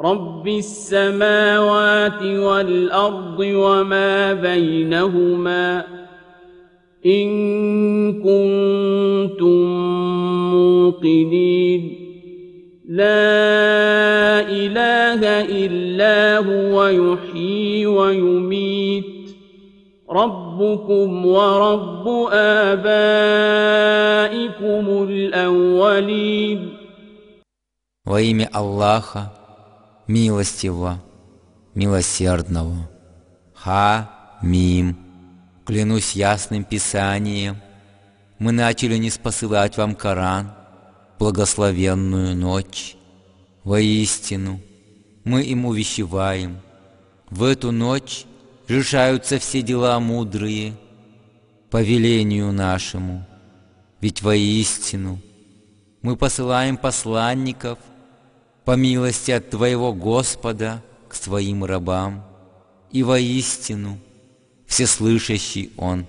رب السماوات والأرض وما بينهما إن كنتم موقنين لا إله إلا هو يحيي ويميت ربكم ورب آبائكم الأولين وإيم الله милостивого, милосердного. Ха-мим. Клянусь ясным писанием, мы начали не спосылать вам Коран, благословенную ночь. Воистину, мы им увещеваем. В эту ночь решаются все дела мудрые по велению нашему. Ведь воистину мы посылаем посланников по милости от Твоего Господа к Своим рабам. И воистину всеслышащий Он,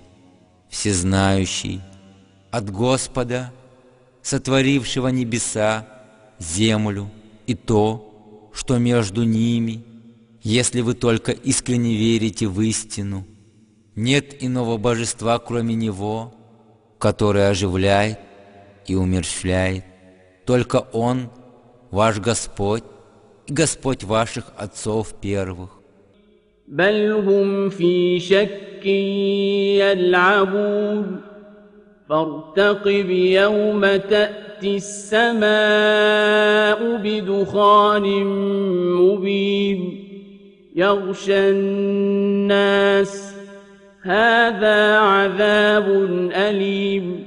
всезнающий, от Господа, сотворившего небеса, землю и то, что между ними, если вы только искренне верите в истину, нет иного божества, кроме Него, который оживляет и умерщвляет. Только Он, ваш Господь, и Господь ваших отцов первых. بل هم في شك يلعبون فارتقب يوم تأتي السماء بدخان مبين يغشى الناس هذا عذاب أليم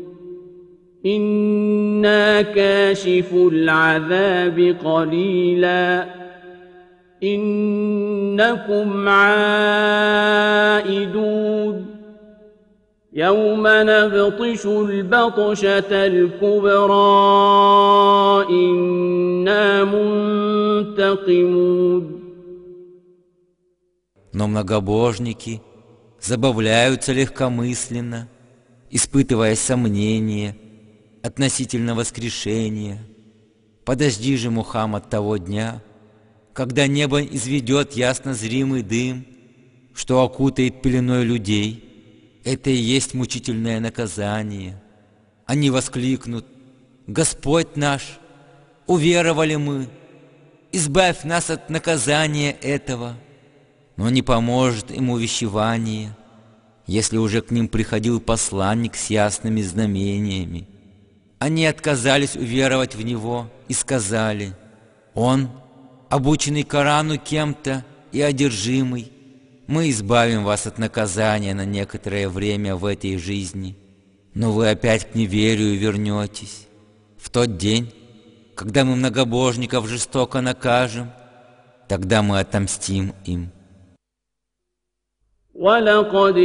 إنا كاشف العذاب قليلا إنكم عائدون يوم نبطش البطشة الكبرى إنا منتقمون Но многобожники забавляются легкомысленно, испытывая сомнения относительно воскрешения. Подожди же, Мухаммад, того дня, когда небо изведет ясно зримый дым, что окутает пеленой людей. Это и есть мучительное наказание. Они воскликнут, «Господь наш, уверовали мы, избавь нас от наказания этого». Но не поможет им увещевание, если уже к ним приходил посланник с ясными знамениями. Они отказались уверовать в него и сказали, «Он, обученный Корану кем-то и одержимый, мы избавим вас от наказания на некоторое время в этой жизни, но вы опять к неверию вернетесь. В тот день, когда мы многобожников жестоко накажем, тогда мы отомстим им». ولقد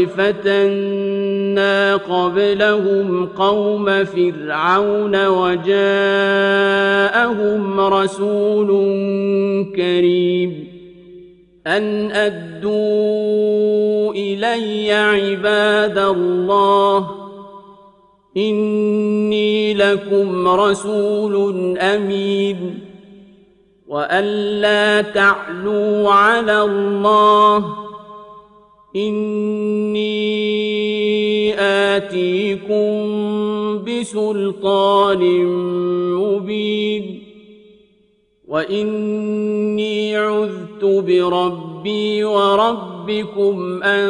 فتنا قبلهم قوم فرعون وجاءهم رسول كريم. أن أدوا إلي عباد الله إني لكم رسول أمين. وأن لا تعلوا على الله إني آتيكم بسلطان مبين. وإني عذت بربي وربكم أن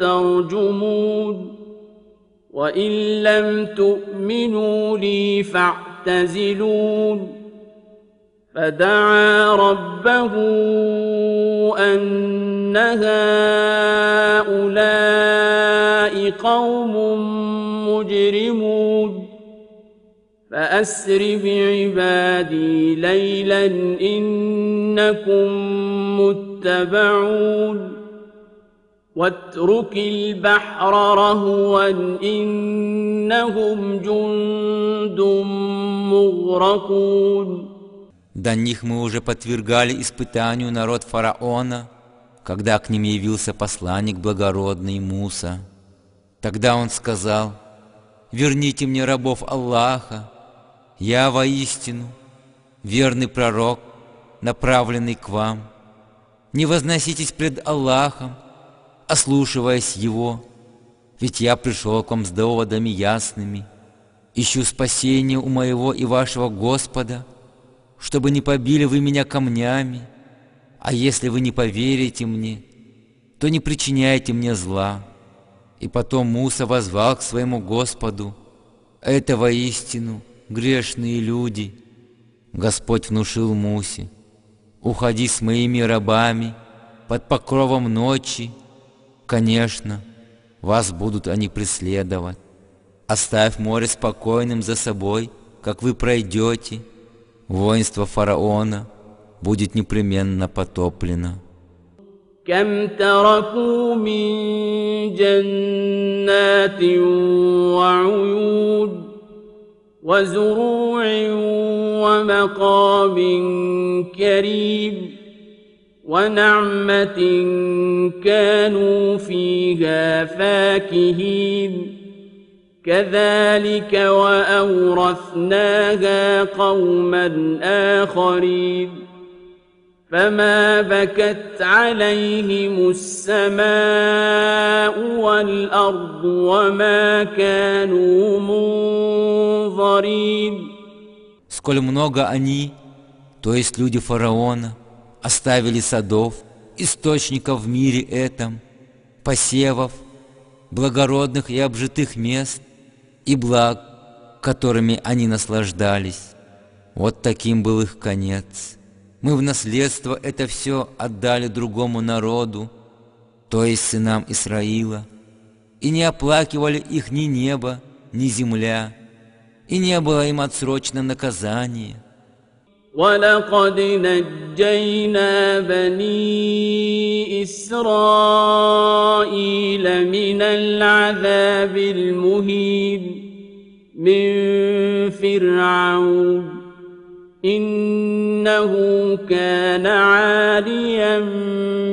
ترجمون. وإن لم تؤمنوا لي فاعتزلون. فدعا ربه أن هؤلاء قوم مجرمون فأسر بعبادي ليلا إنكم متبعون واترك البحر رهوا إنهم جند مغرقون До них мы уже подвергали испытанию народ фараона, когда к ним явился посланник благородный Муса. Тогда он сказал, «Верните мне рабов Аллаха, я воистину верный пророк, направленный к вам. Не возноситесь пред Аллахом, ослушиваясь Его, ведь я пришел к вам с доводами ясными, ищу спасения у моего и вашего Господа, чтобы не побили вы меня камнями, а если вы не поверите мне, то не причиняйте мне зла». И потом Муса возвал к своему Господу, «Это воистину грешные люди». Господь внушил Мусе, «Уходи с моими рабами под покровом ночи, конечно, вас будут они преследовать. Оставь море спокойным за собой, как вы пройдете, воинство фараона будет непременно потоплено». كم تركوا من جنات وعيون وزروع ومقام كريم ونعمة كانوا فيها فاكهين كذلك وأورثناها قوما آخرين فما بكت عليهم السماء والأرض وما كانوا منظرين Сколь много они, то есть люди фараона, оставили садов, источников в мире этом, посевов, благородных и обжитых мест и благ, которыми они наслаждались. Вот таким был их конец. Мы в наследство это все отдали другому народу, то есть сынам Исраила, и не оплакивали их ни небо, ни земля, и не было им отсрочно наказания. ولقد نجينا بني إسرائيل من العذاب المهين من فرعون إنه كان عاليا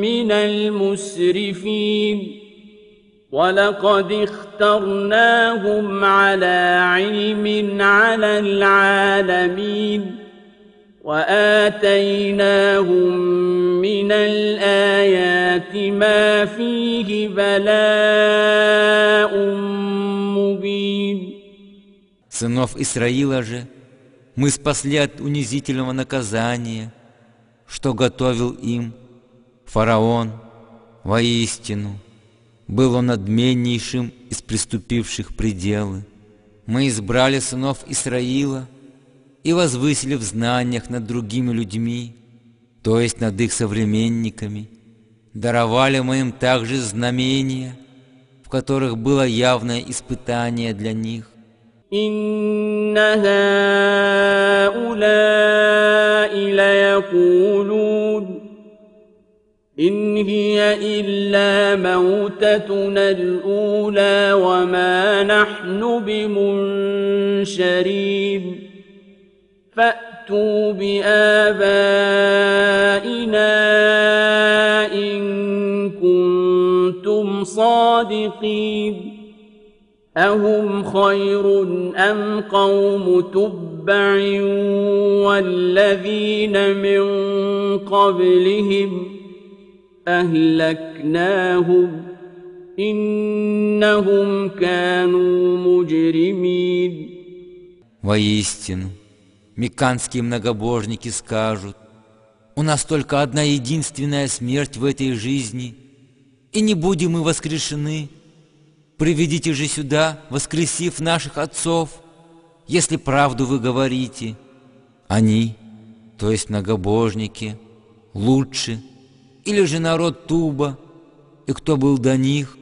من المسرفين ولقد اخترناهم على علم على العالمين وآتيناهم من الآيات ما فيه بلاء مبين Сынов Исраила же мы спасли от унизительного наказания, что готовил им фараон воистину. Был он надменнейшим из приступивших пределы. Мы избрали сынов Исраила и возвысили в знаниях над другими людьми, то есть над их современниками. Даровали мы им также знамения, в которых было явное испытание для них. إن هؤلاء ليقولون إن هي إلا موتتنا الأولى وما نحن بمنشرين فأتوا بآبائنا إن كنتم صادقين أهم خير أم قوم تبع والذين من قبلهم أهلكناهم إنهم كانوا مجرمين Воистину, мекканские многобожники скажут, у нас только одна единственная смерть в этой жизни, и не будем мы воскрешены. Приведите же сюда, воскресив наших отцов, если правду вы говорите. Они, то есть многобожники, лучше, или же народ Туба, и кто был до них,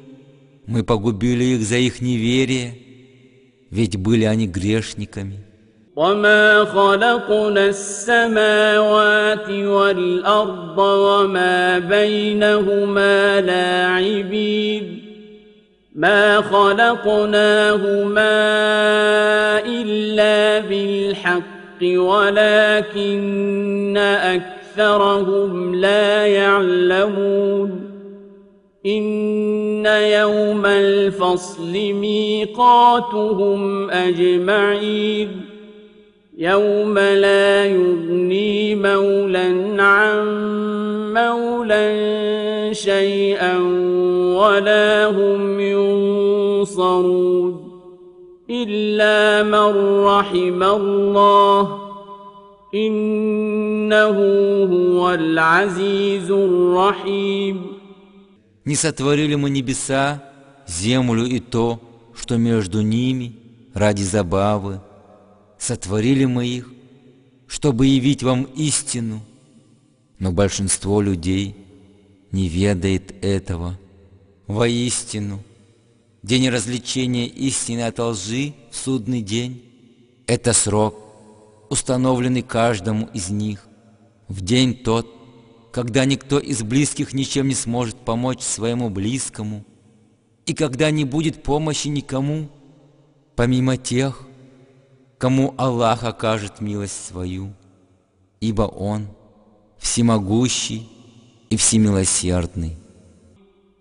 мы погубили их за их неверие, ведь были они грешниками. وما خلقنا السماوات والأرض وما بينهما لاعبين ما خلقناهما إلا بالحق ولكن أكثرهم لا يعلمون إن يوم الفصل ميقاتهم أجمعين يوم لا يغني مولا عن مولا شيئا ولا هم ينصرون إلا من رحم الله إنه هو العزيز الرحيم Не сотворили мы небеса, землю и то, что между ними, ради забавы. Сотворили мы их, чтобы явить вам истину, но большинство людей не ведает этого. Воистину, день развлечения истины от лжи в судный день — это срок, установленный каждому из них, в день тот, когда никто из близких ничем не сможет помочь своему близкому, и когда не будет помощи никому, помимо тех, кому Аллах окажет милость свою, ибо Он всемогущий и всемилосердный.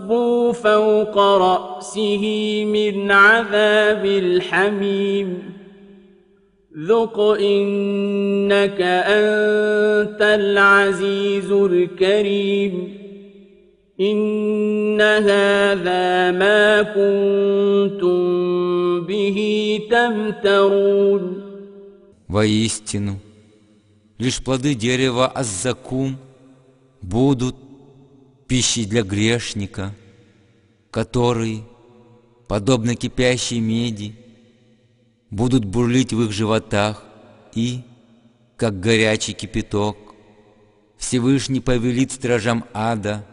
صبوا فوق رأسه من عذاب الحميم ذق إنك أنت العزيز الكريم إن هذا ما كنتم به تمترون Воистину, лишь плоды дерева Аззакум будут пищей для грешника, который, подобно кипящей меди, будут бурлить в их животах и, как горячий кипяток, Всевышний повелит стражам ада,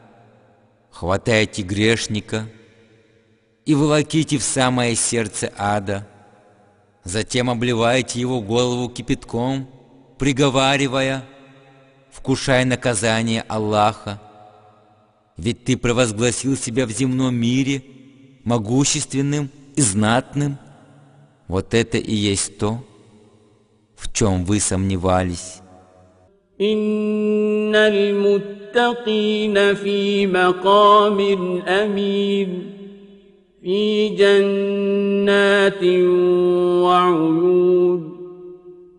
хватайте грешника и волоките в самое сердце ада, затем обливайте его голову кипятком, приговаривая, вкушай наказание Аллаха, ведь ты провозгласил себя в земном мире могущественным и знатным – вот это и есть то, в чем вы сомневались. إن المتقين في مقام أمين في جنات وعيون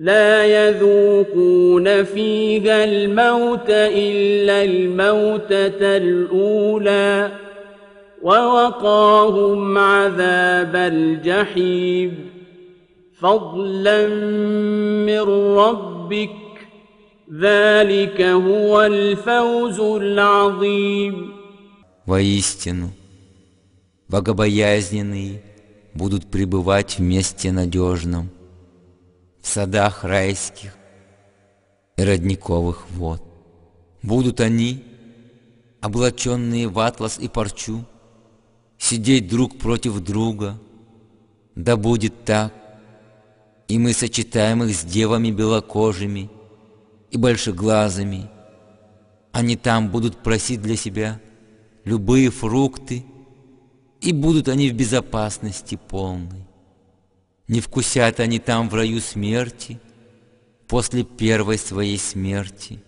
لا يذوقون فيها الموت إلا الموتة الأولى ووقاهم عذاب الجحيم فضلا من ربك ذلك هو الفوز العظيم Воистину, богобоязненные будут пребывать в месте надежном, в садах райских и родниковых вод. Будут они, облаченные в атлас и парчу, сидеть друг против друга. Да будет так, и мы сочетаем их с девами белокожими и большеглазыми. Они там будут просить для себя любые фрукты, и будут они в безопасности полной. Не вкусят они там в раю смерти после первой своей смерти.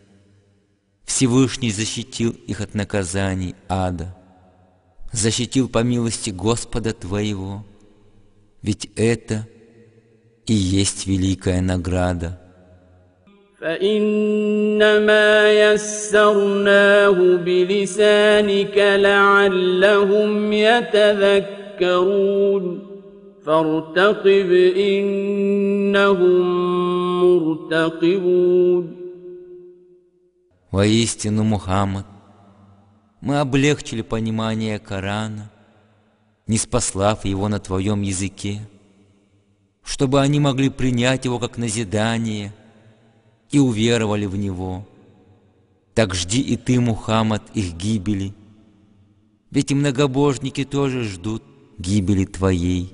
Всевышний защитил их от наказаний ада, защитил по милости Господа твоего, ведь это и есть великая награда. فإنما يسرناه بلسانك لعلهم يتذكرون فارتقب إنهم مرتقبون Воистину, Мухаммад, мы облегчили понимание Корана, не спаслав его на твоем языке, чтобы они могли принять его как назидание и уверовали в него. Так жди и ты, Мухаммад, их гибели, ведь и многобожники тоже ждут гибели твоей.